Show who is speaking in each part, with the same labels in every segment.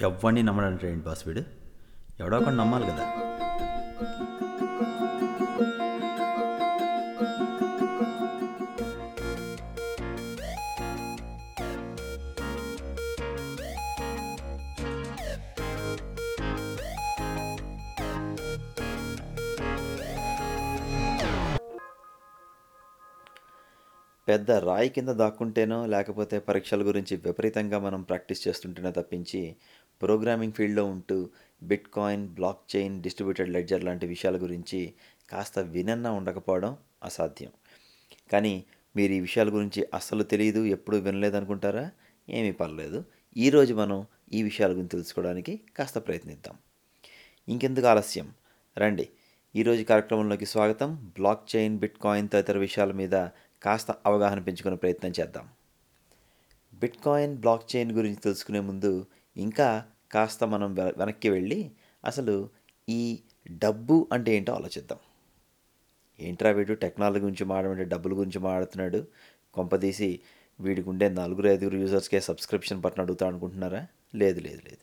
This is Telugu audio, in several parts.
Speaker 1: ఎవరిని నమ్మడంటే ఏంటి బాస్ వీడు. ఎవడో ఒకటి నమ్మాలి కదా. పెద్ద రాయి కింద దాక్కుంటేనో లేకపోతే పరీక్షల గురించి విపరీతంగా మనం ప్రాక్టీస్ చేస్తుంటేనో తప్పించి ప్రోగ్రామింగ్ ఫీల్డ్లో ఉంటూ bitcoin blockchain distributed ledger లాంటి విషయాల గురించి కాస్త వినన్నా ఉండకపోవడం అసాధ్యం. కానీ మీరు ఈ విషయాల గురించి అస్సలు తెలియదు ఎప్పుడూ వినలేదనుకుంటారా? ఏమీ పర్లేదు. ఈరోజు మనం ఈ విషయాల గురించి తెలుసుకోవడానికి కాస్త ప్రయత్నిద్దాం. ఇంకెందుకు ఆలస్యం? రండి. ఈరోజు కార్యక్రమంలోకి స్వాగతం. బ్లాక్ చైన్ బిట్ కాయిన్ తదితర విషయాల మీద కాస్త అవగాహన పెంచుకునే ప్రయత్నం చేద్దాం. బిట్ కాయిన్ బ్లాక్ చైన్ గురించి తెలుసుకునే ముందు ఇంకా కాస్త మనం వె- వెనక్కి వెళ్ళి అసలు ఈ డబ్బు అంటే ఏంటో ఆలోచిద్దాం. ఏంట్రా వీడు టెక్నాలజీ గురించి మాట్లాడే డబ్బుల గురించి మాట్లాడుతున్నాడు కొంపదీసి వీడికి ఉండే నలుగురు ఐదుగురు యూజర్స్కే సబ్స్క్రిప్షన్ బటన్ అడుగుతా అనుకుంటున్నారా? లేదు లేదు లేదు.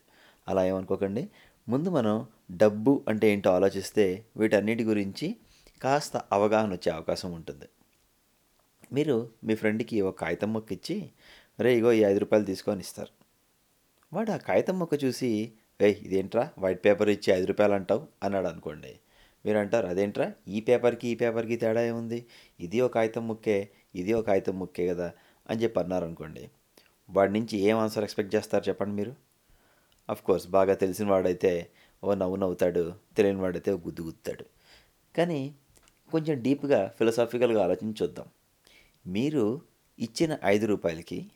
Speaker 1: అలా ఏమనుకోకండి. ముందు మనం డబ్బు అంటే ఏంటో ఆలోచిస్తే వీటన్నిటి గురించి కాస్త అవగాహన వచ్చే అవకాశం ఉంటుంది. మీరు మీ ఫ్రెండ్కి ఒక కాగితం మొక్క ఇచ్చి రే ఇగో ఈ ఐదు రూపాయలు తీసుకొని ఇస్తారు. వాడు ఆ కాగితం మొక్క చూసి ఏయ్ ఇదేంట్రా? వైట్ పేపర్ ఇచ్చి ఐదు రూపాయలు అంటావు? అన్నాడు అనుకోండి. మీరు అంటారు అదేంట్రా? ఈ పేపర్కి ఈ పేపర్కి తేడా ఏముంది? ఇది ఒక కాగితం ముక్కే ఇది ఒక కాగితం ముక్కే కదా? అని చెప్పి అన్నారు అనుకోండి. వాడి నుంచి ఏం ఆన్సర్ ఎక్స్పెక్ట్ చేస్తారు చెప్పండి మీరు? కోర్స్ బాగా తెలిసిన వాడైతే ఓ నవ్వు నవ్వుతాడు తెలియని వాడైతే గుద్దు గుద్దుతాడు. కానీ కొంచెం డీప్గా ఫిలసాఫికల్గా ఆలోచించి చూద్దాం మీరు ఇచ్చిన ఐదు రూపాయలకి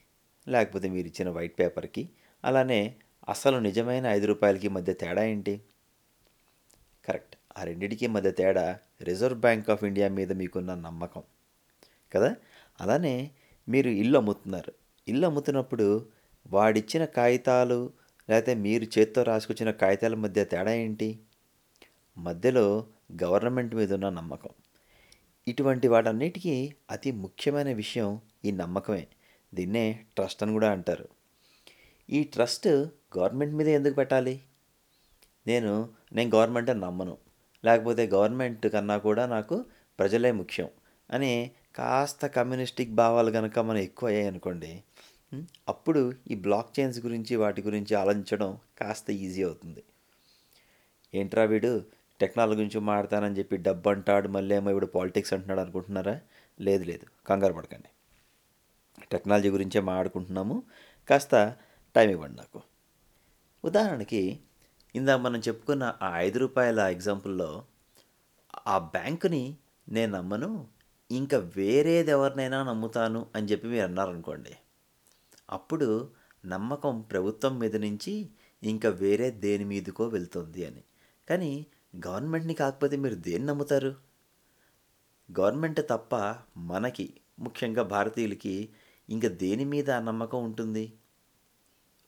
Speaker 1: లేకపోతే మీరు ఇచ్చిన వైట్ పేపర్కి అలానే అసలు నిజమైన ఐదు రూపాయలకి మధ్య తేడా ఏంటి? కరెక్ట్. ఆ రెండిటికి మధ్య తేడా రిజర్వ్ బ్యాంక్ ఆఫ్ ఇండియా మీద మీకున్న నమ్మకం. కదా? అలానే మీరు ఇల్లు అమ్ముతున్నారు. ఇల్లు అమ్ముతున్నప్పుడు వాడిచ్చిన కాగితాలు లేకపోతే మీరు చేత్తో రాసుకొచ్చిన కాగితాల మధ్య తేడా ఏంటి? మధ్యలో గవర్నమెంట్ మీద ఉన్న నమ్మకం. ఇటువంటి వాటన్నిటికీ అతి ముఖ్యమైన విషయం ఈ నమ్మకమే. దీన్నే ట్రస్ట్ అని కూడా అంటారు. ఈ ట్రస్ట్ గవర్నమెంట్ మీద ఎందుకు పెట్టాలి? నేను నేను గవర్నమెంట్ అని నమ్మను. లేకపోతే గవర్నమెంట్ కన్నా కూడా నాకు ప్రజలే ముఖ్యం అని కాస్త కమ్యూనిస్టిక్ భావాలు కనుక మనం ఎక్కువ అయ్యాయి అనుకోండి అప్పుడు ఈ బ్లాక్ చైన్స్ గురించి వాటి గురించి ఆలోచించడం కాస్త ఈజీ అవుతుంది. ఏంట్రా వీడు టెక్నాలజీ గురించి మాడతానని చెప్పి డబ్బు అంటాడు మళ్ళీ ఏమో ఇప్పుడు పాలిటిక్స్ అంటున్నాడు అనుకుంటున్నారా? లేదు లేదు కంగారు పడకండి. టెక్నాలజీ గురించే మాట్లాడుకుంటున్నాము. కాస్త టైం ఇవ్వండి నాకు. ఉదాహరణకి ఇందాక మనం చెప్పుకున్న ఆ ఐదు రూపాయల ఎగ్జాంపుల్లో ఆ బ్యాంకుని నేను నమ్మను ఇంకా వేరేది ఎవరినైనా నమ్ముతాను అని చెప్పి మీరు అన్నారనుకోండి అప్పుడు నమ్మకం ప్రభుత్వం మీద నుంచి ఇంకా వేరే దేని మీదకో వెళ్తుంది అని. కానీ గవర్నమెంట్ని కాకపోతే మీరు దేన్ని నమ్ముతారు? గవర్నమెంట్ తప్ప మనకి ముఖ్యంగా భారతీయులకి ఇంకా దేని మీద నమ్మకం ఉంటుంది?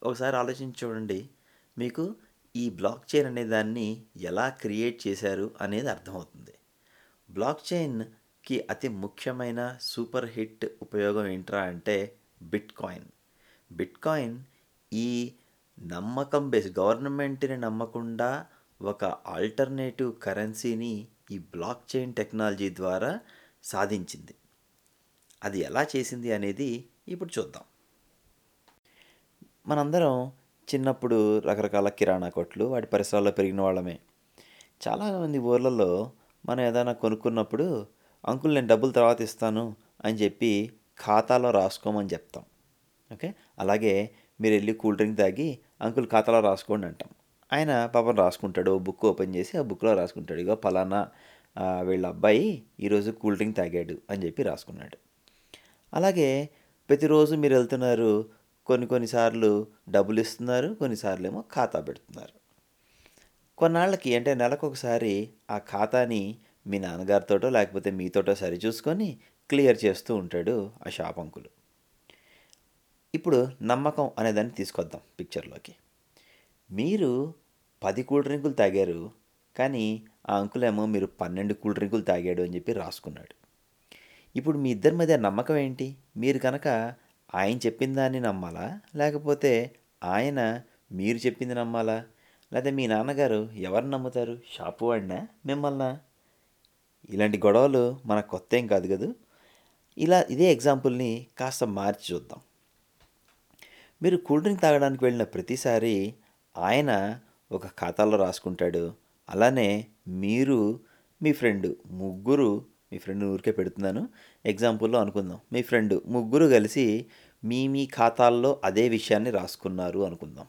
Speaker 1: ఒకసారి ఆలోచించి చూడండి. మీకు ఈ బ్లాక్ చైన్ అనే దాన్ని ఎలా క్రియేట్ చేశారు అనేది అర్థమవుతుంది. బ్లాక్ చైన్కి అతి ముఖ్యమైన సూపర్ హిట్ ఉపయోగం ఏంట్రా అంటే బిట్ కాయిన్ బిట్ కాయిన్ ఈ నమ్మకం బేస్ గవర్నమెంట్ని నమ్మకుండా ఒక ఆల్టర్నేటివ్ కరెన్సీని ఈ బ్లాక్ చైన్ టెక్నాలజీ ద్వారా సాధించింది. అది ఎలా చేసింది అనేది ఇప్పుడు చూద్దాం. మనందరం చిన్నప్పుడు రకరకాల కిరాణా కొట్లు వాటి పరిసరాల్లో పెరిగిన వాళ్ళమే. చాలామంది ఊర్లలో మనం ఏదైనా కొనుక్కున్నప్పుడు అంకుల్ నేను డబ్బులు తర్వాత ఇస్తాను అని చెప్పి ఖాతాలో రాసుకోమని చెప్తాం. ఓకే? అలాగే మీరు వెళ్ళి కూల్ డ్రింక్ తాగి అంకుల్ ఖాతాలో రాసుకోండి అంటాం. ఆయన పాపం రాసుకుంటాడు ఓ బుక్ ఓపెన్ చేసి ఆ బుక్లో రాసుకుంటాడు. ఇగో ఫలానా వీళ్ళ అబ్బాయి ఈరోజు కూల్ డ్రింక్ తాగాడు అని చెప్పి రాసుకున్నాడు. అలాగే ప్రతిరోజు మీరు వెళ్తున్నారు కొన్ని కొన్నిసార్లు డబ్బులు ఇస్తున్నారు కొన్నిసార్లు ఏమో ఖాతా పెడుతున్నారు. కొన్నాళ్ళకి అంటే నెలకు ఒకసారి ఆ ఖాతాని మీ నాన్నగారితోటో లేకపోతే మీతోటో సరిచూసుకొని క్లియర్ చేస్తూ ఉంటాడు ఆ షాప్ అంకులు. ఇప్పుడు నమ్మకం అనేదాన్ని తీసుకొద్దాం పిక్చర్లోకి. మీరు పది కూల్ డ్రింకులు తాగారు కానీ ఆ అంకులేమో మీరు పన్నెండు కూల్ డ్రింకులు తాగాడు అని చెప్పి రాసుకున్నాడు. ఇప్పుడు మీ ఇద్దరి మధ్య నమ్మకం ఏంటి? మీరు కనుక ఆయన చెప్పిన దాన్ని నమ్మాలా? లేకపోతే ఆయన మీరు చెప్పింది నమ్మాలా? లేదా మీ నాన్నగారు ఎవరిని నమ్ముతారు? షాపు వాడినా? మిమ్మల్నా? ఇలాంటి గొడవలు మనకు కొత్త ఏం కాదు కదా? ఇలా ఇదే ఎగ్జాంపుల్ని కాస్త మార్చి చూద్దాం. మీరు కూల్ డ్రింక్ తాగడానికి వెళ్ళిన ప్రతిసారి ఆయన ఒక ఖాతాలో రాసుకుంటాడు. అలానే మీరు మీ ఫ్రెండ్ ముగ్గురు మీ ఫ్రెండ్ ఊరికే పెడుతున్నాను. ఎగ్జాంపుల్లో అనుకుందాం. మీ ఫ్రెండ్ ముగ్గురు కలిసి మీ మీ ఖాతాల్లో అదే విషయాన్ని రాసుకున్నారు అనుకుందాం.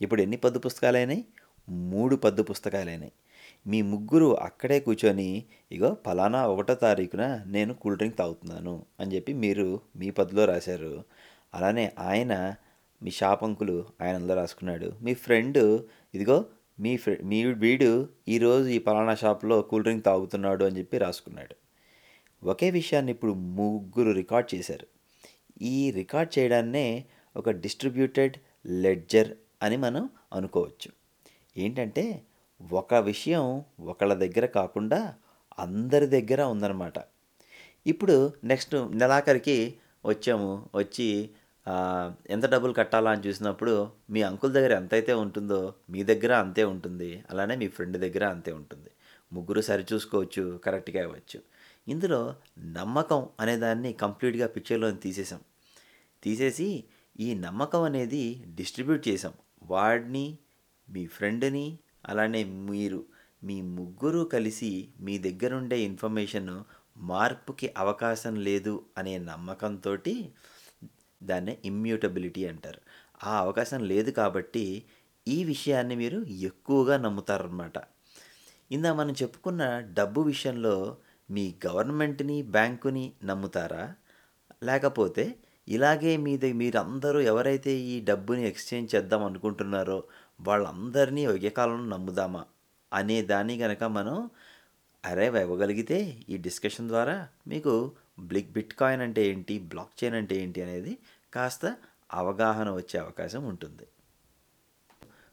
Speaker 1: ఇప్పుడు ఎన్ని పద్దు పుస్తకాలైనాయి? మూడు పద్దు పుస్తకాలైనాయి. మీ ముగ్గురు అక్కడే కూర్చొని ఇగో ఫలానా ఒకటో తారీఖున నేను కూల్ డ్రింక్ తాగుతున్నాను అని చెప్పి మీరు మీ పద్దులో రాశారు. అలానే ఆయన మీ షాపంకులు ఆయనలో రాసుకున్నాడు. మీ ఫ్రెండ్ ఇదిగో మీ ఫ్రె మీ వీడు ఈరోజు ఈ పలానా షాప్లో కూల్ డ్రింక్ తాగుతున్నాడు అని చెప్పి రాసుకున్నాడు. ఒకే విషయాన్ని ఇప్పుడు ముగ్గురు రికార్డ్ చేశారు. ఈ రికార్డ్ చేయడాన్నే ఒక డిస్ట్రిబ్యూటెడ్ లెడ్జర్ అని మనం అనుకోవచ్చు. ఏంటంటే ఒక విషయం ఒకళ్ళ దగ్గర కాకుండా అందరి దగ్గర ఉందన్నమాట. ఇప్పుడు నెక్స్ట్ నెలాఖరికి వచ్చాము వచ్చి ఎంత డబ్బులు కట్టాలా అని చూసినప్పుడు మీ అంకుల్ దగ్గర ఎంతైతే ఉంటుందో మీ దగ్గర అంతే ఉంటుంది. అలానే మీ ఫ్రెండ్ దగ్గర అంతే ఉంటుంది. ముగ్గురు సరిచూసుకోవచ్చు కరెక్ట్గా ఇవ్వచ్చు ఇందులో నమ్మకం అనే దాన్ని కంప్లీట్గా పిక్చర్లో తీసేసాం తీసేసి ఈ నమ్మకం అనేది డిస్ట్రిబ్యూట్ చేసాం వాడిని మీ ఫ్రెండ్ని అలానే మీరు మీ ముగ్గురు కలిసి మీ దగ్గర ఉండే ఇన్ఫర్మేషన్ మార్పుకి అవకాశం లేదు అనే నమ్మకంతో దాన్నే ఇమ్యూటబిలిటీ అంటారు. ఆ అవకాశం లేదు కాబట్టి ఈ విషయాన్ని మీరు ఎక్కువగా నమ్ముతారనమాట ఇందా మనం చెప్పుకున్న డబ్బు విషయంలో మీ గవర్నమెంట్ని బ్యాంకుని నమ్ముతారా? లేకపోతే ఇలాగే మీ మీరందరూ ఎవరైతే ఈ డబ్బుని ఎక్స్చేంజ్ చేద్దాం అనుకుంటున్నారో వాళ్ళందరినీ ఒకే కాలంలో నమ్ముదామా? అనే దాన్ని కనుక మనం అరే ఇవ్వగలిగితే ఈ డిస్కషన్ ద్వారా మీకు బ్లిక్ బిట్ కాయిన్ అంటే ఏంటి? బ్లాక్ చైన్ అంటే ఏంటి అనేది కాస్త అవగాహన వచ్చే అవకాశం ఉంటుంది.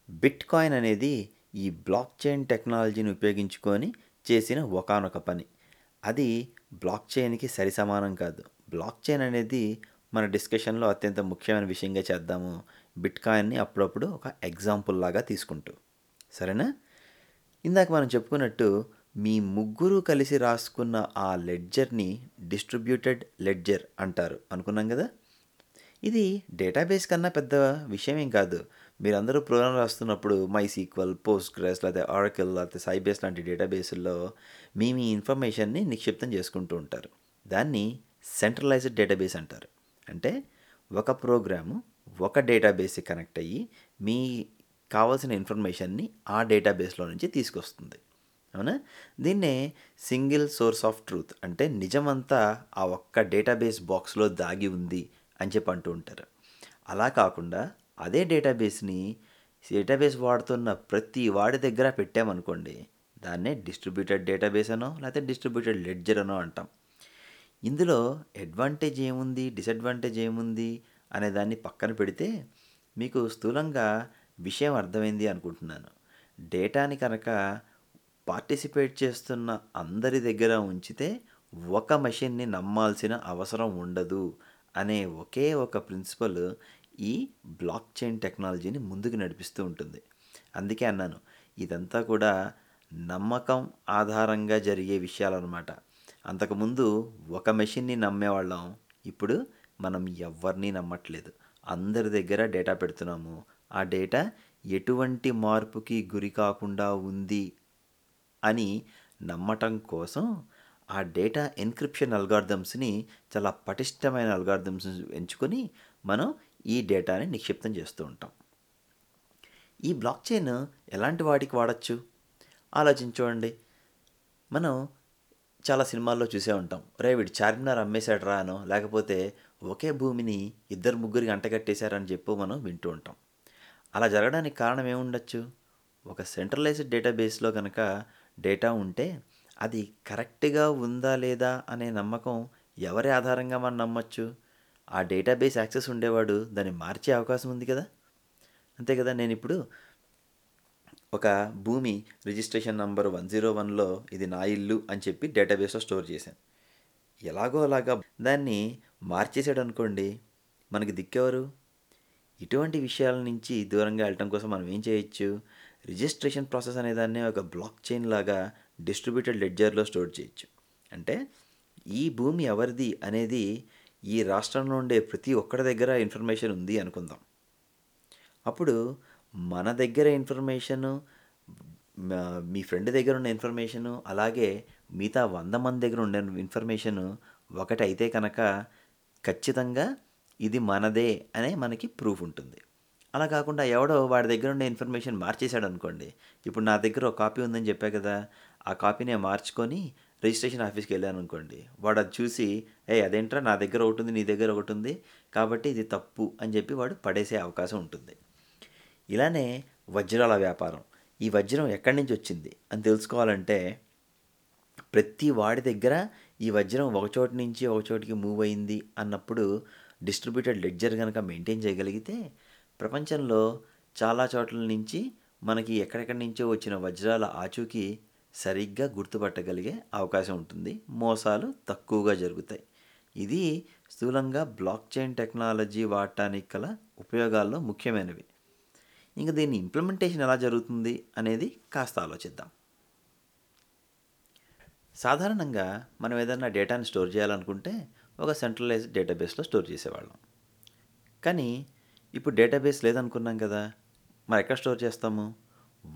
Speaker 1: బిట్ కాయిన్ అనేది ఈ బ్లాక్ చైన్ టెక్నాలజీని ఉపయోగించుకొని చేసిన ఒకానొక పని. అది బ్లాక్ చైన్కి సరి సమానం కాదు. బ్లాక్ చైన్ అనేది మన డిస్కషన్లో అత్యంత ముఖ్యమైన విషయంగా చేద్దాము. బిట్ కాయిన్ని అప్పుడప్పుడు ఒక ఎగ్జాంపుల్ లాగా తీసుకుంటూ. సరేనా? ఇందాక మనం చెప్పుకున్నట్టు మీ ముగ్గురు కలిసి రాసుకున్న ఆ లెడ్జర్ని డిస్ట్రిబ్యూటెడ్ లెడ్జర్ అంటారు. అనుకున్నాం కదా? ఇది డేటాబేస్ కన్నా పెద్ద విషయం ఏం కాదు. మీరందరూ ప్రోగ్రామ్ రాస్తున్నప్పుడు మై సీక్వల్ పోస్ట్ గ్రెస్ లేకపోతే ఆరకిల్ లేకపోతే సైబేస్ లాంటి డేటాబేసుల్లో మీ మీ ఇన్ఫర్మేషన్ని నిక్షిప్తం చేసుకుంటూ ఉంటారు. దాన్ని సెంట్రలైజ్డ్ డేటాబేస్ అంటారు. అంటే ఒక ప్రోగ్రాము ఒక డేటాబేస్కి కనెక్ట్ అయ్యి మీ కావాల్సిన ఇన్ఫర్మేషన్ని ఆ డేటాబేస్లో నుంచి తీసుకొస్తుంది. అవునా? దీన్నే సింగిల్ సోర్స్ ఆఫ్ ట్రూత్ అంటే నిజమంతా ఆ ఒక్క డేటాబేస్ బాక్స్లో దాగి ఉంది అని చెప్పి అంటూ ఉంటారు. అలా కాకుండా అదే డేటాబేస్ని డేటాబేస్ వాడుతున్న ప్రతి వాడి దగ్గర పెట్టామనుకోండి దాన్నే డిస్ట్రిబ్యూటెడ్ డేటాబేస్ అనో లేకపోతే డిస్ట్రిబ్యూటెడ్ లెడ్జర్ అనో అంటాం. ఇందులో అడ్వాంటేజ్ ఏముంది డిసడ్వాంటేజ్ ఏముంది అనే దాన్ని పక్కన పెడితే మీకు స్థూలంగా విషయం అర్థమైంది అనుకుంటున్నాను. డేటాని కనుక పార్టిసిపేట్ చేస్తున్న అందరి దగ్గర ఉంచితే ఒక మెషిన్ని నమ్మాల్సిన అవసరం ఉండదు అనే ఒకే ఒక ప్రిన్సిపల్ ఈ బ్లాక్ చైన్ టెక్నాలజీని ముందుకు నడిపిస్తూ ఉంటుంది. అందుకే అన్నాను ఇదంతా కూడా నమ్మకం ఆధారంగా జరిగే విషయాలన్నమాట. అంతకుముందు ఒక మెషిన్ని నమ్మేవాళ్ళం ఇప్పుడు మనం ఎవరిని నమ్మట్లేదు. అందరి దగ్గర డేటా పెడుతున్నాము. ఆ డేటా ఎటువంటి మార్పుకి గురి కాకుండా ఉంది అని నమ్మటం కోసం ఆ డేటా ఎన్క్రిప్షన్ అల్గార్థమ్స్ని చాలా పటిష్టమైన అల్గార్థమ్స్ ఎంచుకొని మనం ఈ డేటాని నిక్షిప్తం చేస్తూ ఉంటాం. ఈ బ్లాక్ చైన్ ఎలాంటి వాటికి వాడచ్చు? ఆలోచించుకోండి మనం చాలా సినిమాల్లో చూసే ఉంటాం. రే వీడు చార్మినార్ అమ్మేశాడు రా అనో లేకపోతే ఒకే భూమిని ఇద్దరు ముగ్గురికి అంటగట్టేశారని చెప్పు మనం వింటూ ఉంటాం. అలా జరగడానికి కారణం ఏముండొచ్చు? ఒక సెంట్రలైజ్డ్ డేటాబేస్లో కనుక డేటా ఉంటే అది కరెక్ట్గా ఉందా లేదా అనే నమ్మకం ఎవరి ఆధారంగా మనం నమ్మచ్చు? ఆ డేటాబేస్ యాక్సెస్ ఉండేవాడు దాన్ని మార్చే అవకాశం ఉంది కదా? అంతే కదా? నేను ఇప్పుడు ఒక భూమి రిజిస్ట్రేషన్ నంబర్ వన్ జీరో వన్లో ఇది నా ఇల్లు అని చెప్పి డేటాబేస్లో స్టోర్ చేశాను. ఎలాగో అలాగా దాన్ని మార్చేసాడు అనుకోండి మనకి దిక్కెవరు? ఇటువంటి విషయాల నుంచి దూరంగా వెళ్ళటం కోసం మనం ఏం చేయొచ్చు? రిజిస్ట్రేషన్ ప్రాసెస్ అనే దాన్ని ఒక బ్లాక్ చైన్ లాగా డిస్ట్రిబ్యూటెడ్ లెడ్జర్లో స్టోర్ చేయొచ్చు. అంటే ఈ భూమి ఎవరిది అనేది ఈ రాష్ట్రంలో ఉండే ప్రతి ఒక్కరి దగ్గర ఇన్ఫర్మేషన్ ఉంది అనుకుందాం. అప్పుడు మన దగ్గర ఇన్ఫర్మేషను మీ ఫ్రెండ్ దగ్గర ఉన్న ఇన్ఫర్మేషను అలాగే మిగతా వంద మంది దగ్గర ఉండే ఇన్ఫర్మేషను ఒకటి అయితే కనుక ఖచ్చితంగా ఇది మనదే అనే మనకి ప్రూఫ్ ఉంటుంది. అలా కాకుండా ఎవడో వాడి దగ్గర ఉండే ఇన్ఫర్మేషన్ మార్చేశాడు అనుకోండి ఇప్పుడు నా దగ్గర ఒక కాపీ ఉందని చెప్పా కదా ఆ కాపీనే మార్చుకొని రిజిస్ట్రేషన్ ఆఫీస్కి వెళ్ళాను అనుకోండి వాడు అది చూసి ఏ అదేంట్రా నా దగ్గర ఒకటి ఉంది నీ దగ్గర ఒకటి ఉంది కాబట్టి ఇది తప్పు అని చెప్పి వాడు పడేసే అవకాశం ఉంటుంది. ఇలానే వజ్రాల వ్యాపారం. ఈ వజ్రం ఎక్కడి నుంచి వచ్చింది అని తెలుసుకోవాలంటే ప్రతి వాడి దగ్గర ఈ వజ్రం ఒక చోటు నుంచి ఒక చోటికి మూవ్ అయింది అన్నప్పుడు డిస్ట్రిబ్యూటెడ్ లెడ్జర్ కనుక మెయింటైన్ చేయగలిగితే ప్రపంచంలో చాలా చోట్ల నుంచి మనకి ఎక్కడెక్కడి నుంచో వచ్చిన వజ్రాల ఆచూకీ సరిగ్గా గుర్తుపట్టగలిగే అవకాశం ఉంటుంది. మోసాలు తక్కువగా జరుగుతాయి. ఇది స్థూలంగా బ్లాక్ చైన్ టెక్నాలజీ వాడటానికి గల ఉపయోగాల్లో ముఖ్యమైనవి. ఇంకా దీని ఇంప్లిమెంటేషన్ ఎలా జరుగుతుంది అనేది కాస్త ఆలోచిద్దాం. సాధారణంగా మనం ఏదైనా డేటాని స్టోర్ చేయాలనుకుంటే ఒక సెంట్రలైజ్డ్ డేటాబేస్లో స్టోర్ చేసేవాళ్ళం. కానీ ఇప్పుడు డేటాబేస్ లేదనుకున్నాం కదా మరి ఎక్కడ స్టోర్ చేస్తాము?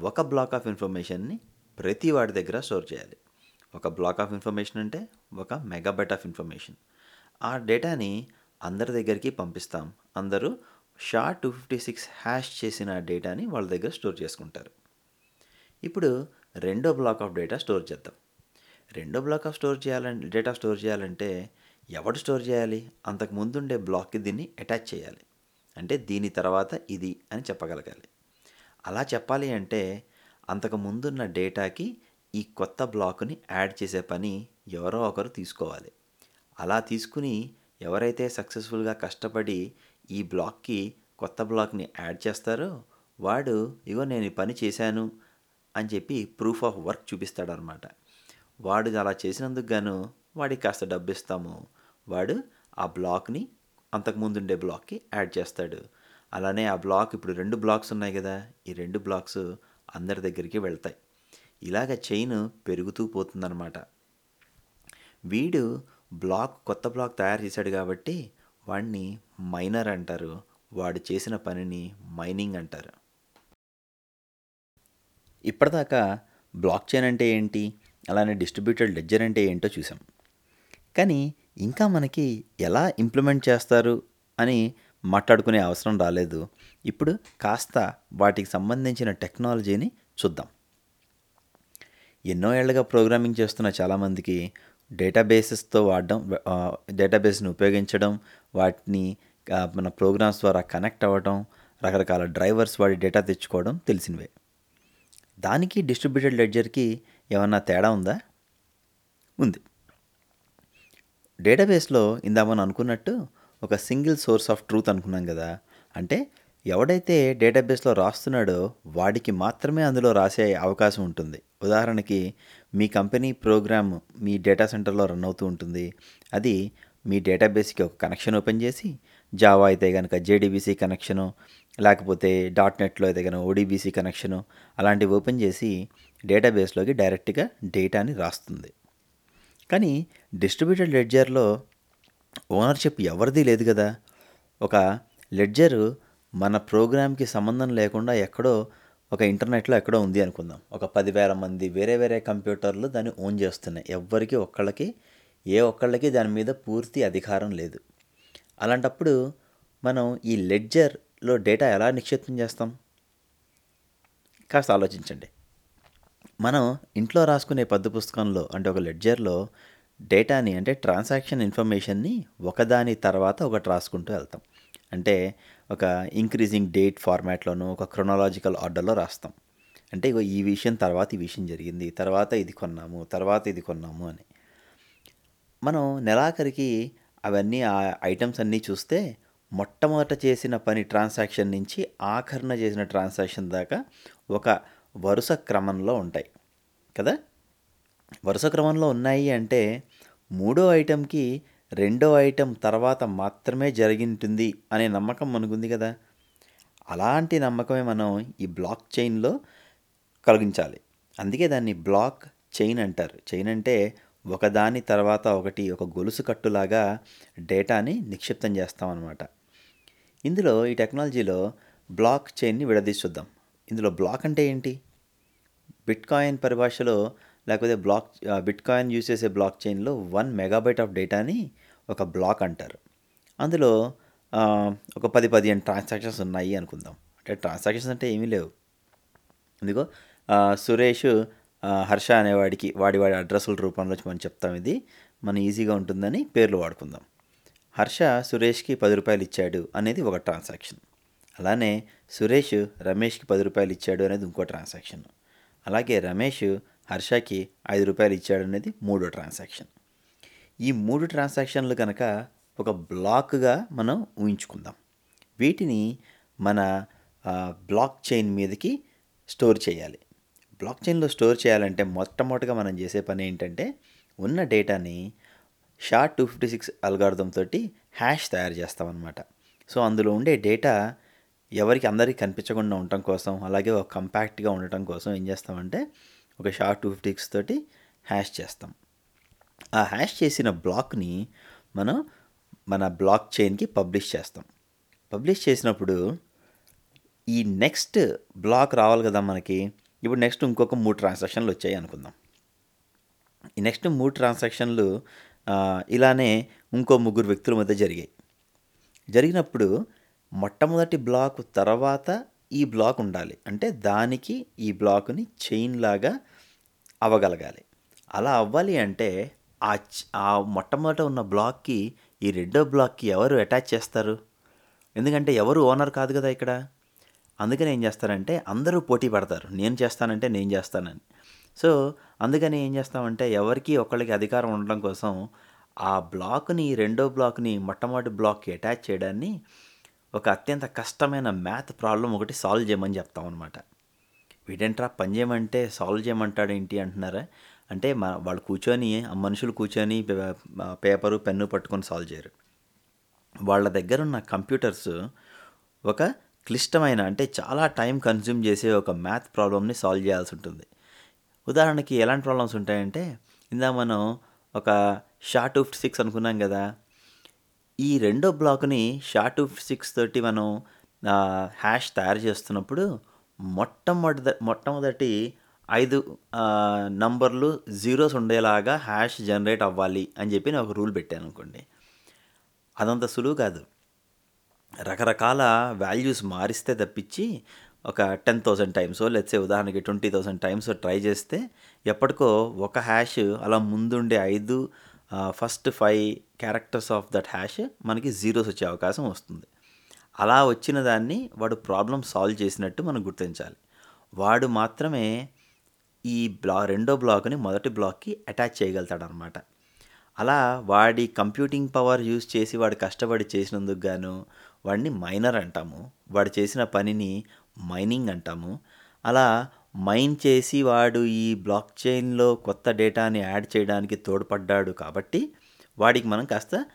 Speaker 1: ఒక బ్లాక్ ఆఫ్ ఇన్ఫర్మేషన్ని ప్రతి వాడి దగ్గర స్టోర్ చేయాలి. ఒక బ్లాక్ ఆఫ్ ఇన్ఫర్మేషన్ అంటే ఒక మెగాబైట్ ఆఫ్ ఇన్ఫర్మేషన్ ఆ డేటాని అందరి దగ్గరికి పంపిస్తాం. అందరూ SHA two fifty six hash చేసిన డేటాని వాళ్ళ దగ్గర స్టోర్ చేసుకుంటారు. ఇప్పుడు రెండో బ్లాక్ ఆఫ్ డేటా స్టోర్ చేద్దాం. రెండో బ్లాక్ ఆఫ్ స్టోర్ చేయాలంటే డేటా స్టోర్ చేయాలంటే ఎవడు స్టోర్ చేయాలి? అంతకు ముందుండే బ్లాక్కి దీన్ని అటాచ్ చేయాలి. అంటే దీని తర్వాత ఇది అని చెప్పగలగాలి. అలా చెప్పాలి అంటే అంతకు ముందున్న డేటాకి ఈ కొత్త బ్లాక్ని యాడ్ చేసే పని ఎవరో ఒకరు తీసుకోవాలి. అలా తీసుకుని ఎవరైతే సక్సెస్ఫుల్గా కష్టపడి ఈ బ్లాక్కి కొత్త బ్లాక్ని యాడ్ చేస్తారో వాడు ఇగో నేను ఈ పని చేశాను అని చెప్పి ప్రూఫ్ ఆఫ్ వర్క్ చూపిస్తాడనమాట. వాడు అలా చేసినందుకు గాను వాడికి కాస్త డబ్బు ఇస్తాము వాడు ఆ బ్లాక్ని అంతకుముందు ఉండే బ్లాక్కి యాడ్ చేస్తాడు. అలానే ఆ బ్లాక్ ఇప్పుడు రెండు బ్లాక్స్ ఉన్నాయి కదా ఈ రెండు బ్లాక్స్ అందరి దగ్గరికి వెళ్తాయి. ఇలాగ చైన్ పెరుగుతూ పోతుందన్నమాట. వీడు బ్లాక్ కొత్త బ్లాక్ తయారు చేశాడు కాబట్టి వాడిని మైనర్ అంటారు. వాడు చేసిన పనిని మైనింగ్ అంటారు. ఇప్పటిదాకా బ్లాక్ చైన్ అంటే ఏంటి? అలానే డిస్ట్రిబ్యూటెడ్ లెడ్జర్ అంటే ఏంటో చూసాం కానీ ఇంకా మనకి ఎలా ఇంప్లిమెంట్ చేస్తారు అని మాట్లాడుకునే అవసరం రాలేదు. ఇప్పుడు కాస్త వాటికి సంబంధించిన టెక్నాలజీని చూద్దాం. ఎన్నో ఏళ్ళుగా ప్రోగ్రామింగ్ చేస్తున్న చాలామందికి డేటాబేసెస్తో వాడడం డేటాబేస్ని ఉపయోగించడం వాటిని మన ప్రోగ్రామ్స్ ద్వారా కనెక్ట్ అవ్వడం రకరకాల డ్రైవర్స్ వాడి డేటా తెచ్చుకోవడం తెలిసినవే. దానికి డిస్ట్రిబ్యూటెడ్ లెడ్జర్కి ఏమన్నా తేడా ఉందా? ఉంది. డేటాబేస్లో ఇందామని అనుకున్నట్టు ఒక సింగిల్ సోర్స్ ఆఫ్ ట్రూత్ అనుకున్నాం కదా. అంటే ఎవడైతే డేటాబేస్లో రాస్తున్నాడో వాడికి మాత్రమే అందులో రాసే అవకాశం ఉంటుంది. ఉదాహరణకి మీ కంపెనీ ప్రోగ్రామ్ మీ డేటా సెంటర్లో రన్ అవుతూ ఉంటుంది. అది మీ డేటాబేస్కి ఒక కనెక్షన్ ఓపెన్ చేసి జావా అయితే కనుక జేడీబీసీ కనెక్షను లేకపోతే డాట్ నెట్లో అయితే కనుక ఓడీబీసీ కనెక్షను అలాంటివి ఓపెన్ చేసి డేటాబేస్లోకి డైరెక్ట్గా డేటాని రాస్తుంది. కానీ డిస్ట్రిబ్యూటెడ్ లెడ్జర్లో ఓనర్షిప్ ఎవరిది లేదు కదా. ఒక లెడ్జర్ మన ప్రోగ్రామ్కి సంబంధం లేకుండా ఎక్కడో ఒక ఇంటర్నెట్లో ఎక్కడో ఉంది అనుకుందాం. ఒక పదివేల మంది వేరే వేరే కంప్యూటర్లు దాన్ని ఓన్ చేస్తున్నాయి. ఎవ్వరికి ఒక్కళ్ళకి ఏ ఒక్కళ్ళకి దాని మీద పూర్తి అధికారం లేదు. అలాంటప్పుడు మనం ఈ లెడ్జర్లో డేటా ఎలా నిక్షిప్తం చేస్తాం? కాస్త ఆలోచించండి. మనం ఇంట్లో రాసుకునే పద్దు పుస్తకంలో అంటే ఒక లెడ్జర్లో డేటాని అంటే ట్రాన్సాక్షన్ ఇన్ఫర్మేషన్ని ఒకదాని తర్వాత ఒకటి రాసుకుంటూ వెళ్తాం. అంటే ఒక ఇంక్రీజింగ్ డేట్ ఫార్మాట్లోనూ ఒక క్రొనాలజికల్ ఆర్డర్లో రాస్తాం. అంటే ఇగో ఈ విషయం తర్వాత ఈ విషయం జరిగింది తర్వాత ఇది కొన్నాము తర్వాత ఇది కొన్నాము అని. మనం నెలాఖరికి అవన్నీ ఆ ఐటమ్స్ అన్నీ చూస్తే మొట్టమొదట చేసిన పని ట్రాన్సాక్షన్ నుంచి ఆఖరణ చేసిన ట్రాన్సాక్షన్ దాకా ఒక వరుస క్రమంలో ఉంటాయి కదా వరుస క్రమంలో ఉన్నాయి అంటే మూడో ఐటెంకి రెండో ఐటెం తర్వాత మాత్రమే జరిగి ఉంటుంది అనే నమ్మకం మనకుంది కదా అలాంటి నమ్మకమే మనం ఈ బ్లాక్ చైన్‌లో కలిగించాలి. అందుకే దాన్ని బ్లాక్ చైన్ అంటారు. చైన్ అంటే ఒకదాని తర్వాత ఒకటి ఒక గొలుసు కట్టులాగా డేటాని నిక్షిప్తం చేస్తామనమాట. ఇందులో ఈ టెక్నాలజీలో బ్లాక్ చైన్‌ని విడదీసి చూద్దాం. ఇందులో బ్లాక్ అంటే ఏంటి? బిట్‌కాయిన్ పరిభాషలో లేకపోతే బ్లాక్ బిట్ బిట్‌కాయిన్ యూజ్ చేసే బ్లాక్ చైన్‌లో వన్ మెగాబైట్ ఆఫ్ డేటాని ఒక బ్లాక్ అంటారు. అందులో ఒక 10, 15 ట్రాన్సాక్షన్స్ ఉన్నాయి అనుకుందాం. అంటే ట్రాన్సాక్షన్స్ అంటే ఏమీ లేవు. ఎందుకో సురేష్ హర్ష అనేవాడికి వాడి వాడి అడ్రస్‌ల రూపంలో మనం చెప్తాం ఇది. మనం ఈజీగా ఉంటుందని పేర్లు వాడుకుందాం. హర్ష సురేష్‌కి పది రూపాయలు ఇచ్చాడు అనేది ఒక ట్రాన్సాక్షన్. అలానే సురేష్ రమేష్‌కి పది రూపాయలు ఇచ్చాడు అనేది ఇంకో ట్రాన్సాక్షన్. అలాగే రమేష్ హర్షకి ఐదు రూపాయలు ఇచ్చాడు అనేది మూడో ట్రాన్సాక్షన్. ఈ మూడు ట్రాన్సాక్షన్‌లు కనుక ఒక బ్లాక్‌గా మనం ఊహించుకుందాం. వీటిని మన బ్లాక్ చైన్ మీదకి స్టోర్ చేయాలి. బ్లాక్ చైన్‌లో స్టోర్ చేయాలంటే మొట్టమొదటిగా మనం చేసే పని ఏంటంటే ఉన్న డేటాని షార్ట్ టూ ఫిఫ్టీ సిక్స్ అల్గారిథం తోటి హ్యాష్ తయారు చేస్తామనమాట. సో, అందులో ఉండే డేటా ఎవరికి అందరికీ కనిపించకుండా ఉండటం కోసం, అలాగే ఒక కంపాక్ట్‌గా ఉండటం కోసం ఏం చేస్తామంటే ఒక షార్ట్ టూ ఫిఫ్టీక్స్ తోటి హ్యాష్ చేస్తాం. ఆ హ్యాష్ చేసిన బ్లాక్‌ని మనం మన బ్లాక్ చైన్‌కి పబ్లిష్ చేస్తాం. పబ్లిష్ చేసినప్పుడు ఈ నెక్స్ట్ బ్లాక్ రావాలి కదా మనకి. ఇప్పుడు నెక్స్ట్ ఇంకొక మూడు ట్రాన్సాక్షన్‌లు వచ్చాయి అనుకుందాం. ఈ నెక్స్ట్ మూడు ట్రాన్సాక్షన్‌లు ఇలానే ఇంకో ముగ్గురు వ్యక్తుల మధ్య జరిగాయి. జరిగినప్పుడు మొట్టమొదటి బ్లాక్ తర్వాత ఈ బ్లాక్ ఉండాలి. అంటే దానికి ఈ బ్లాక్‌ని చైన్ లాగా అవ్వగలగాలి. అలా అవ్వాలి అంటే ఆ ఆ మొట్టమొదట ఉన్న బ్లాక్‌కి ఈ రెండో బ్లాక్‌కి ఎవరు అటాచ్ చేస్తారు? ఎందుకంటే ఎవరు ఓనర్ కాదు కదా ఇక్కడ. అందుకని ఏం చేస్తారంటే అందరూ పోటీ పడతారు. నేను చేస్తానంటే నేను చేస్తానని. సో, అందుకని ఏం చేస్తామంటే ఎవరికి ఒకళ్ళకి అధికారం ఉండడం కోసం ఆ బ్లాక్‌ని రెండో బ్లాక్‌ని మొట్టమొదటి బ్లాక్‌కి అటాచ్ చేయడాన్ని ఒక అత్యంత కష్టమైన మ్యాథ్ ప్రాబ్లమ్ ఒకటి సాల్వ్ చేయమని చెప్తాం అనమాట వీడేంట్రా పని చేయమంటే సాల్వ్ చేయమంటాడు ఏంటి అంటున్నారా? అంటే మా వాళ్ళు కూర్చొని మనుషులు కూర్చొని పేపరు, పెన్ను పట్టుకొని సాల్వ్ చేయరు. వాళ్ళ దగ్గర ఉన్న కంప్యూటర్స్ ఒక క్లిష్టమైన అంటే చాలా టైం కన్జ్యూమ్ చేసే ఒక మ్యాథ్ ప్రాబ్లమ్‌ని సాల్వ్ చేయాల్సి ఉంటుంది. ఉదాహరణకి ఎలాంటి ప్రాబ్లమ్స్ ఉంటాయంటే ఇందా మనం ఒక షా-256 అనుకున్నాం కదా! ఈ రెండో బ్లాక్‌ని షార్ట్ సిక్స్ తోటి మనం ఆహ్, హాష్ తయారు చేస్తున్నప్పుడు మొట్టమొదట మొట్టమొదటి 5 ఆహ్, నంబర్‌లు జీరోస్ ఉండేలాగా హాష్ జనరేట్ అవ్వాలి అని చెప్పి నేను ఒక రూల్ పెట్టాననుకోండి. అదంత సులువు కాదు. రకరకాల వాల్యూస్ మారిస్తే తప్పించి ఒక 10,000 టైమ్సో లెట్స్ సే ఉదాహరణకి 20,000 టైమ్సో ట్రై చేస్తే ఎప్పటికో ఒక హాష్ అలా ముందుండే 5 first five characters of that hash మనకి జీరోస్ వచ్చే అవకాశం వస్తుంది. అలా వచ్చిన దాన్ని వాడు ప్రాబ్లం సాల్వ్ చేసినట్టు మనం గుర్తించాలి. వాడు మాత్రమే ఈ బ్లా రెండో బ్లాక్‌ని మొదటి బ్లాక్‌కి అటాచ్ చేయగలుగుతాడనమాట. అలా వాడి కంప్యూటింగ్ పవర్ యూజ్ చేసి వాడు కష్టపడి చేసినందుకు గాను వాడిని మైనర్ అంటాము. వాడు చేసిన పనిని మైనింగ్ అంటాము. అలా మైన్ చేసి వాడు ఈ బ్లాక్ చైన్‌లో కొత్త డేటాని యాడ్ చేయడానికి తోడ్పడ్డాడు కాబట్టి వాడికి మనం కాస్త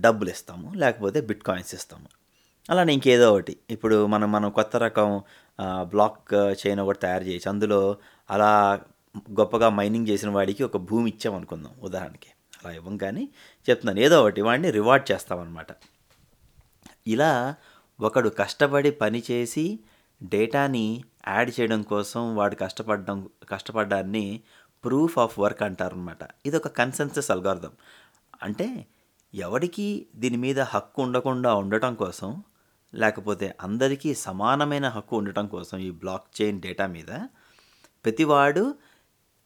Speaker 1: డబ్బులు ఇస్తాము లేకపోతే బిట్ కాయిన్స్ ఇస్తాము. అలానే ఇంకేదో ఒకటి. ఇప్పుడు మనం మనం కొత్త రకం బ్లాక్ చైన్ ఒకటి తయారు చేయొచ్చు. అందులో అలా గొప్పగా మైనింగ్ చేసిన వాడికి ఒక భూమి ఇచ్చామనుకుందాం ఉదాహరణకి. అలా ఇవ్వం కానీ చెప్తున్నాను. ఏదో ఒకటి వాడిని రివార్డ్ చేస్తామనమాట. ఇలా ఒకడు కష్టపడి పని చేసి డేటాని యాడ్ చేయడం కోసం వాడు కష్టపడడం కష్టపడ్డాన్ని ప్రూఫ్ ఆఫ్ వర్క్ అంటారనమాట. ఇది ఒక కన్సెన్సస్ అల్గార్థం అంటే ఎవడికి దీని మీద హక్కు ఉండకుండా ఉండటం కోసం, లేకపోతే అందరికీ సమానమైన హక్కు ఉండటం కోసం ఈ బ్లాక్ చైన్ డేటా మీద ప్రతివాడు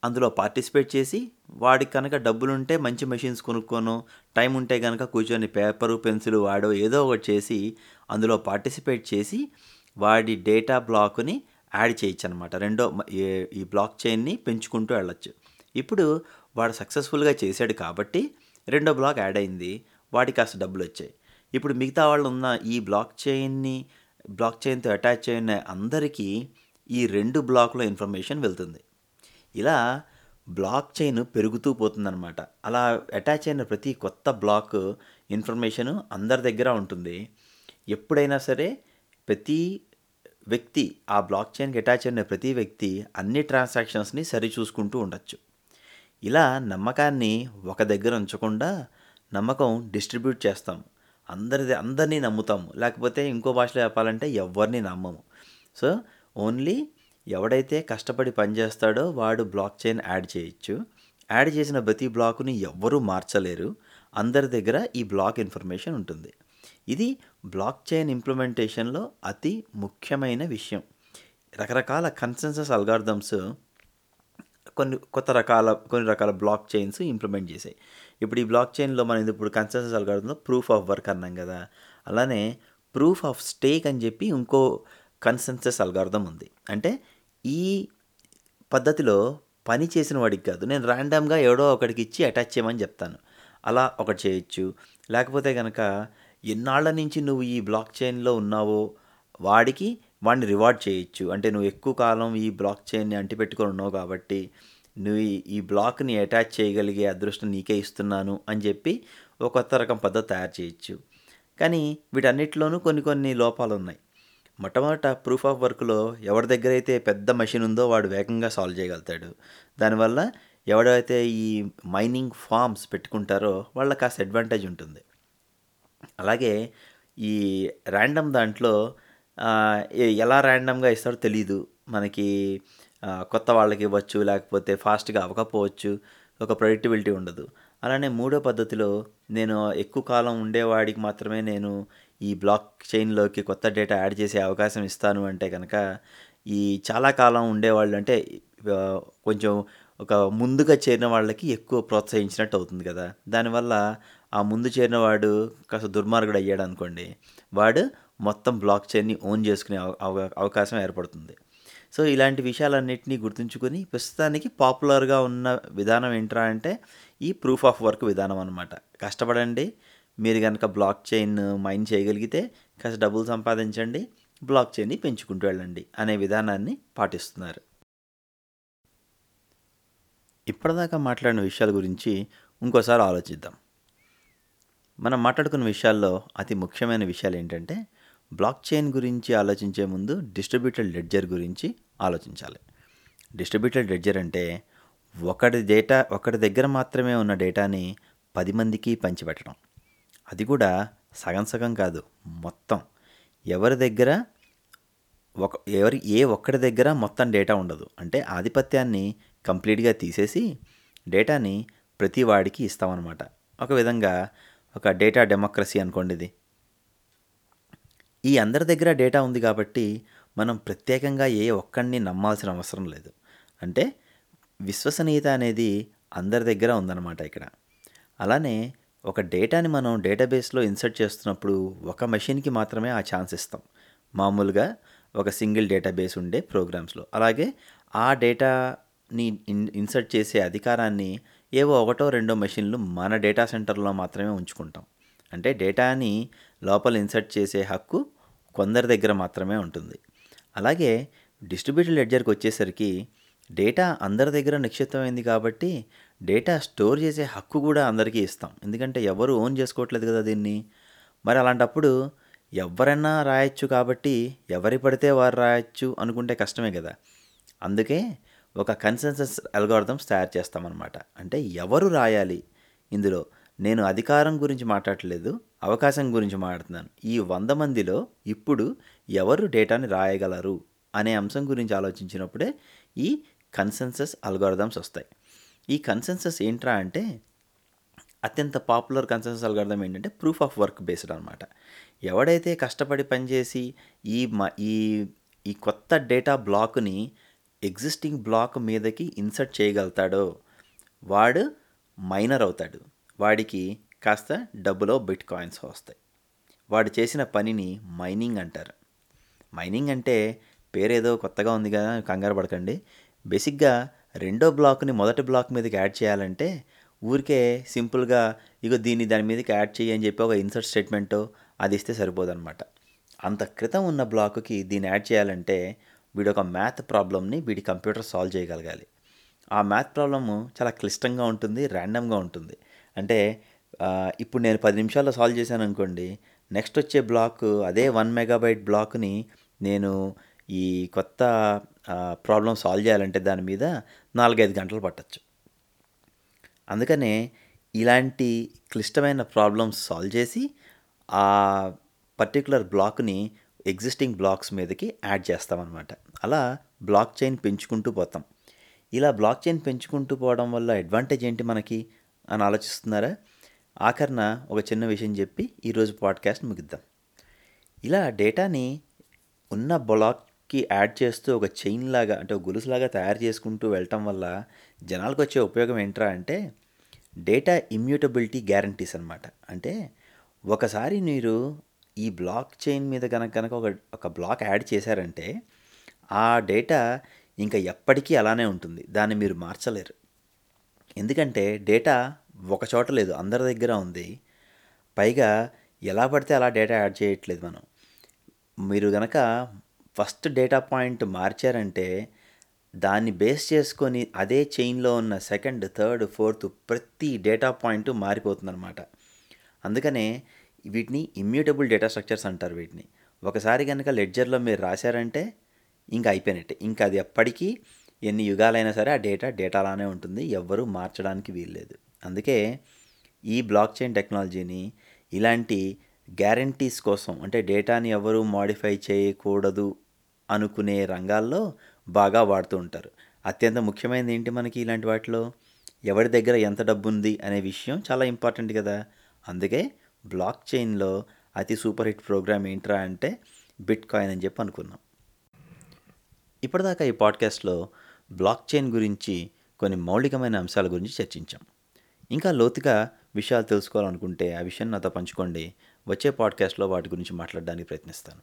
Speaker 1: అందులో పార్టిసిపేట్ చేసి వాడికి కనుక డబ్బులుంటే మంచి మెషిన్స్ కొనుక్కోనో, టైం ఉంటే కనుక కూర్చొని పేపరు, పెన్సిల్ వాడో ఏదో ఒకటి చేసి అందులో పార్టిసిపేట్ చేసి వాడి డేటా బ్లాక్‌ని యాడ్ చేయొచ్చనమాట. రెండో ఈ బ్లాక్ చైన్‌ని పెంచుకుంటూ వెళ్ళొచ్చు. ఇప్పుడు వాడు సక్సెస్‌ఫుల్‌గా చేశాడు కాబట్టి రెండో బ్లాక్ యాడ్ అయింది. వాడికి కాస్త డబ్బులొచ్చాయి. ఇప్పుడు మిగతా వాళ్ళు ఉన్న ఈ బ్లాక్ చైన్‌ని బ్లాక్ చైన్‌తో అటాచ్ అయిన అందరికీ ఈ రెండు బ్లాక్లో ఇన్ఫర్మేషన్ వెళ్తుంది. ఇలా బ్లాక్ చైన్ పెరుగుతూ పోతుందనమాట. అలా అటాచ్ అయిన ప్రతి కొత్త బ్లాక్ ఇన్ఫర్మేషన్ అందరి దగ్గర ఉంటుంది. ఎప్పుడైనా సరే ప్రతి వ్యక్తి ఆ బ్లాక్ చైన్కి అటాచ్ అయిన ప్రతి వ్యక్తి అన్ని ట్రాన్సాక్షన్స్ని సరిచూసుకుంటూ ఉండొచ్చు. ఇలా నమ్మకాన్ని ఒక దగ్గర ఉంచకుండా నమ్మకం డిస్ట్రిబ్యూట్ చేస్తాం. అందరిది అందరినీ నమ్ముతాము లేకపోతే ఇంకో భాషలో చెప్పాలంటే ఎవరిని నమ్మము. సో ఓన్లీ ఎవడైతే కష్టపడి పనిచేస్తాడో వాడు బ్లాక్ చైన్ యాడ్ చేయొచ్చు. యాడ్ చేసిన ప్రతి బ్లాక్ని ఎవ్వరూ మార్చలేరు. అందరి దగ్గర ఈ బ్లాక్ ఇన్ఫర్మేషన్ ఉంటుంది. ఇది బ్లాక్ చైన్ ఇంప్లిమెంటేషన్లో అతి ముఖ్యమైన విషయం. రకరకాల కన్సెన్సస్ అల్గార్థమ్స్ కొన్ని కొత్త రకాల కొన్ని రకాల బ్లాక్ చైన్స్ ఇంప్లిమెంట్ చేసాయి ఇప్పుడు ఈ బ్లాక్ చైన్లో మనం ఇప్పుడు కన్సెన్సస్ అల్గార్థంలో ప్రూఫ్ ఆఫ్ వర్క్ అన్నాం కదా. అలానే ప్రూఫ్ ఆఫ్ స్టేక్ అని చెప్పి ఇంకో కన్సెన్సస్ అల్గార్థం ఉంది. అంటే ఈ పద్ధతిలో పని చేసిన వాడికి కాదు నేను ర్యాండమ్గా ఎవడో ఒకడికి ఇచ్చి అటాచ్ చేయమని చెప్తాను. అలా ఒకటి చేయొచ్చు. లేకపోతే కనుక ఎన్నాళ్ళ నుంచి నువ్వు ఈ బ్లాక్ చైన్లో ఉన్నావో వాడికి వాడిని రివార్డ్ చేయొచ్చు. అంటే నువ్వు ఎక్కువ కాలం ఈ బ్లాక్ చైన్ని అంటిపెట్టుకొని ఉన్నావు కాబట్టి నువ్వు ఈ- బ్లాక్ని అటాచ్ చేయగలిగే అదృష్టం నీకే ఇస్తున్నాను అని చెప్పి ఒక కొత్త రకం పద్ధతి తయారు చేయొచ్చు. కానీ వీటన్నిటిలోనూ కొన్ని కొన్ని లోపాలు ఉన్నాయి. మొట్టమొదట ప్రూఫ్ ఆఫ్ వర్క్లో ఎవరి దగ్గర అయితే పెద్ద మెషిన్ ఉందో వాడు వేగంగా సాల్వ్ చేయగలుగుతాడు. దానివల్ల ఎవడైతే ఈ మైనింగ్ ఫార్మ్స్ పెట్టుకుంటారో వాళ్ళకి కాస్త అడ్వాంటేజ్ ఉంటుంది. అలాగే ఈ ర్యాండమ్ దాంట్లో ఎలా ర్యాండమ్గా ఇస్తారో తెలీదు. మనకి కొత్త వాళ్ళకి ఇవ్వచ్చు లేకపోతే ఫాస్ట్గా అవ్వకపోవచ్చు ఒక ప్రొడక్టిబిలిటీ ఉండదు. అలానే మూడో పద్ధతిలో నేను ఎక్కువ కాలం ఉండేవాడికి మాత్రమే నేను ఈ బ్లాక్ చైన్లోకి కొత్త డేటా యాడ్ చేసే అవకాశం ఇస్తాను అంటే కనుక ఈ చాలా కాలం ఉండేవాళ్ళు అంటే కొంచెం ఒక ముందుగా చేరిన వాళ్ళకి ఎక్కువ ప్రోత్సహించినట్టు అవుతుంది కదా. దానివల్ల ఆ ముందు చేరిన వాడు కాస్త దుర్మార్గుడు అయ్యాడు అనుకోండి వాడు మొత్తం బ్లాక్ చైన్ని ఓన్ చేసుకునే అవకాశం ఏర్పడుతుంది. సో ఇలాంటి విషయాలన్నింటినీ గుర్తుంచుకొని ప్రస్తుతానికి పాపులర్గా ఉన్న విధానం ఏంట్రా అంటే ఈ ప్రూఫ్ ఆఫ్ వర్క్ విధానం అనమాట కష్టపడండి మీరు కనుక బ్లాక్ చైన్ మైన్ చేయగలిగితే కాస్త డబ్బులు సంపాదించండి బ్లాక్ చైన్ని పెంచుకుంటూ వెళ్ళండి అనే విధానాన్ని పాటిస్తున్నారు. ఇప్పటిదాకా మాట్లాడిన విషయాల గురించి ఇంకోసారి ఆలోచిద్దాం. మనం మాట్లాడుకున్న విషయాల్లో అతి ముఖ్యమైన విషయాలు ఏంటంటే బ్లాక్ చైన్ గురించి ఆలోచించే ముందు డిస్ట్రిబ్యూటెడ్ లెడ్జర్ గురించి ఆలోచించాలి. డిస్ట్రిబ్యూటెడ్ లెడ్జర్ అంటే ఒకటి డేటా ఒకటి దగ్గర మాత్రమే ఉన్న డేటాని పది మందికి పంచిపెట్టడం. అది కూడా సగం సగం కాదు మొత్తం. ఎవరి దగ్గర ఒక ఎవరి ఏ ఒక్కడి దగ్గర మొత్తం డేటా ఉండదు. అంటే ఆధిపత్యాన్ని కంప్లీట్గా తీసేసి డేటాని ప్రతి వాడికి ఇస్తామన్నమాట. ఒక విధంగా ఒక డేటా డెమోక్రసీ అనుకోండి ఇది. ఈ అందరి దగ్గర డేటా ఉంది కాబట్టి మనం ప్రత్యేకంగా ఏ ఒక్కడిని నమ్మాల్సిన అవసరం లేదు. అంటే విశ్వసనీయత అనేది అందరి దగ్గర ఉందన్నమాట ఇక్కడ. అలానే ఒక డేటాని మనం డేటాబేస్లో ఇన్సర్ట్ చేస్తున్నప్పుడు ఒక మెషిన్కి మాత్రమే ఆ ఛాన్స్ ఇస్తాం. మామూలుగా ఒక సింగిల్ డేటాబేస్ ఉండే ప్రోగ్రామ్స్లో. అలాగే ఆ డేటాని ఇన్ ఇన్సర్ట్ చేసే అధికారాన్ని ఏవో ఒకటో రెండో మెషిన్లు మన డేటా సెంటర్లో మాత్రమే ఉంచుకుంటాం. అంటే డేటాని లోపల ఇన్సర్ట్ చేసే హక్కు కొందరి దగ్గర మాత్రమే ఉంటుంది. అలాగే డిస్ట్రిబ్యూటెడ్ లెడ్జర్కి వచ్చేసరికి డేటా అందరి దగ్గర నిక్షిప్తమైంది కాబట్టి డేటా స్టోర్ చేసే హక్కు కూడా అందరికీ ఇస్తాం. ఎందుకంటే ఎవరు ఓన్ చేసుకోవట్లేదు కదా దీన్ని. మరి అలాంటప్పుడు ఎవరైనా రాయొచ్చు కాబట్టి ఎవరి పడితే వారు రాయొచ్చు అనుకుంటే కష్టమే కదా. అందుకే ఒక కన్సెన్సస్ అల్గోర్థమ్స్ తయారు చేస్తామన్నమాట. అంటే ఎవరు రాయాలి? ఇందులో నేను అధికారం గురించి మాట్లాడలేదు అవకాశం గురించి మాట్లాడుతున్నాను. ఈ వంద మందిలో ఇప్పుడు ఎవరు డేటాని రాయగలరు అనే అంశం గురించి ఆలోచించినప్పుడే ఈ కన్సెన్సస్ అల్గోర్థమ్స్ వస్తాయి. ఈ కన్సెన్సస్ ఏంట్రా అంటే అత్యంత పాపులర్ కన్సెన్సస్ అల్గార్థం ఏంటంటే ప్రూఫ్ ఆఫ్ వర్క్ బేస్డ్ అనమాట ఎవడైతే కష్టపడి పనిచేసి ఈ మ ఈ ఈ కొత్త డేటా బ్లాక్ని ఎగ్జిస్టింగ్ బ్లాక్ మీదకి ఇన్సర్ట్ చేయగలుగుతాడో వాడు మైనర్ అవుతాడు. వాడికి కాస్త డబ్బులో బిట్ కాయిన్స్ వస్తాయి. వాడు చేసిన పనిని మైనింగ్ అంటారు. మైనింగ్ అంటే పేరేదో కొత్తగా ఉంది కదా కంగారు పడకండి. బేసిక్గా రెండో బ్లాక్ని మొదటి బ్లాక్ మీదకి యాడ్ చేయాలంటే ఊరికే సింపుల్గా ఇగో దీన్ని దాని మీదకి యాడ్ చేయి అని చెప్పి ఒక ఇన్సర్ట్ స్టేట్మెంటో అది ఇస్తే సరిపోదన్నమాట. అంత క్రితం ఉన్న బ్లాక్కి దీన్ని యాడ్ చేయాలంటే వీడు ఒక మ్యాథ్ ప్రాబ్లమ్ని వీడి కంప్యూటర్ సాల్వ్ చేయగలగాలి. ఆ మ్యాథ్ ప్రాబ్లము చాలా క్లిష్టంగా ఉంటుంది ర్యాండమ్గా ఉంటుంది. అంటే ఇప్పుడు నేను పది నిమిషాల్లో సాల్వ్ చేశాను అనుకోండి నెక్స్ట్ వచ్చే బ్లాక్ అదే వన్ మెగాబైట్ బ్లాక్ని నేను ఈ కొత్త ప్రాబ్లం సాల్వ్ చేయాలంటే దాని మీద నాలుగైదు గంటలు పట్టచ్చు. అందుకనే ఇలాంటి క్లిష్టమైన ప్రాబ్లమ్స్ సాల్వ్ చేసి ఆ పర్టికులర్ బ్లాక్ని ఎగ్జిస్టింగ్ బ్లాక్స్ మీదకి యాడ్ చేస్తామన్నమాట. అలా బ్లాక్ చైన్ పెంచుకుంటూ పోతాం. ఇలా బ్లాక్ చైన్ పెంచుకుంటూ పోవడం వల్ల అడ్వాంటేజ్ ఏంటి మనకి అని ఆలోచిస్తున్నారా? ఆఖరణ ఒక చిన్న విషయం చెప్పి ఈరోజు పాడ్కాస్ట్ ముగిద్దాం. ఇలా డేటాని ఉన్న బ్లాక్కి యాడ్ చేస్తూ ఒక చైన్ లాగా అంటే ఒక గొలుసులాగా తయారు చేసుకుంటూ వెళ్ళటం వల్ల జనాలకు వచ్చే ఉపయోగం ఏంట్రా అంటే డేటా ఇమ్యూటబిలిటీ గ్యారంటీస్ అనమాట అంటే ఒకసారి మీరు ఈ బ్లాక్ చైన్ మీద కనుక కనుక ఒక ఒక బ్లాక్ యాడ్ చేశారంటే ఆ డేటా ఇంకా ఎప్పటికీ అలానే ఉంటుంది. దాన్ని మీరు మార్చలేరు. ఎందుకంటే డేటా ఒక చోట లేదు అందరి దగ్గర ఉంది. పైగా ఎలా పడితే అలా డేటా యాడ్ చేయట్లేదు మనం. మీరు కనుక ఫస్ట్ డేటా పాయింట్ మార్చారంటే దాన్ని బేస్ చేసుకొని అదే చైన్లో ఉన్న సెకండ్ థర్డ్ ఫోర్త్ ప్రతి డేటా పాయింట్ మారిపోతుందన్నమాట. అందుకనే వీటిని ఇమ్యూటబుల్ డేటా స్ట్రక్చర్స్ అంటారు వీటిని. ఒకసారి కనుక లెడ్జర్లో మీరు రాశారంటే ఇంకా అయిపోయినట్టే. ఇంకా అది ఎప్పటికీ ఎన్ని యుగాలైనా సరే ఆ డేటా డేటాలానే ఉంటుంది. ఎవ్వరూ మార్చడానికి వీల్లేదు. అందుకే ఈ బ్లాక్ చైన్ టెక్నాలజీని ఇలాంటి గ్యారంటీస్ కోసం అంటే డేటాని ఎవరు మాడిఫై చేయకూడదు అనుకునే రంగాల్లో బాగా వాడుతూ ఉంటారు. అత్యంత ముఖ్యమైనది ఏంటి మనకి ఇలాంటి వాటిలో? ఎవరి దగ్గర ఎంత డబ్బు ఉంది అనే విషయం చాలా ఇంపార్టెంట్ కదా. అందుకే బ్లాక్ చైన్లో అతి సూపర్ హిట్ ప్రోగ్రామ్ ఏంట్రా అంటే బిట్ కాయిన్ అని చెప్పి అనుకున్నాం. ఇప్పటిదాకా ఈ పాడ్కాస్ట్లో బ్లాక్ చైన్ గురించి కొన్ని మౌలికమైన అంశాల గురించి చర్చించాం. ఇంకా లోతుగా విషయాలు తెలుసుకోవాలనుకుంటే ఆ విషయం నాతో పంచుకోండి. వచ్చే పాడ్కాస్ట్లో వాటి గురించి మాట్లాడడానికి ప్రయత్నిస్తాను.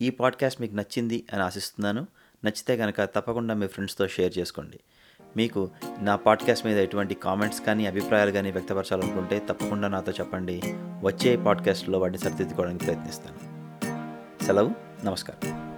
Speaker 1: ఈ పాడ్కాస్ట్ మీకు నచ్చింది అని ఆశిస్తున్నాను. నచ్చితే కనుక తప్పకుండా మీ ఫ్రెండ్స్తో షేర్ చేసుకోండి. మీకు నా పాడ్కాస్ట్ మీద ఎటువంటి కామెంట్స్ కానీ అభిప్రాయాలు కానీ వ్యక్తపరచాలనుకుంటే తప్పకుండా నాతో చెప్పండి. వచ్చే పాడ్కాస్ట్లో వాటిని సరిదిద్దుకోవడానికి ప్రయత్నిస్తాను. సెలవు. నమస్కారం.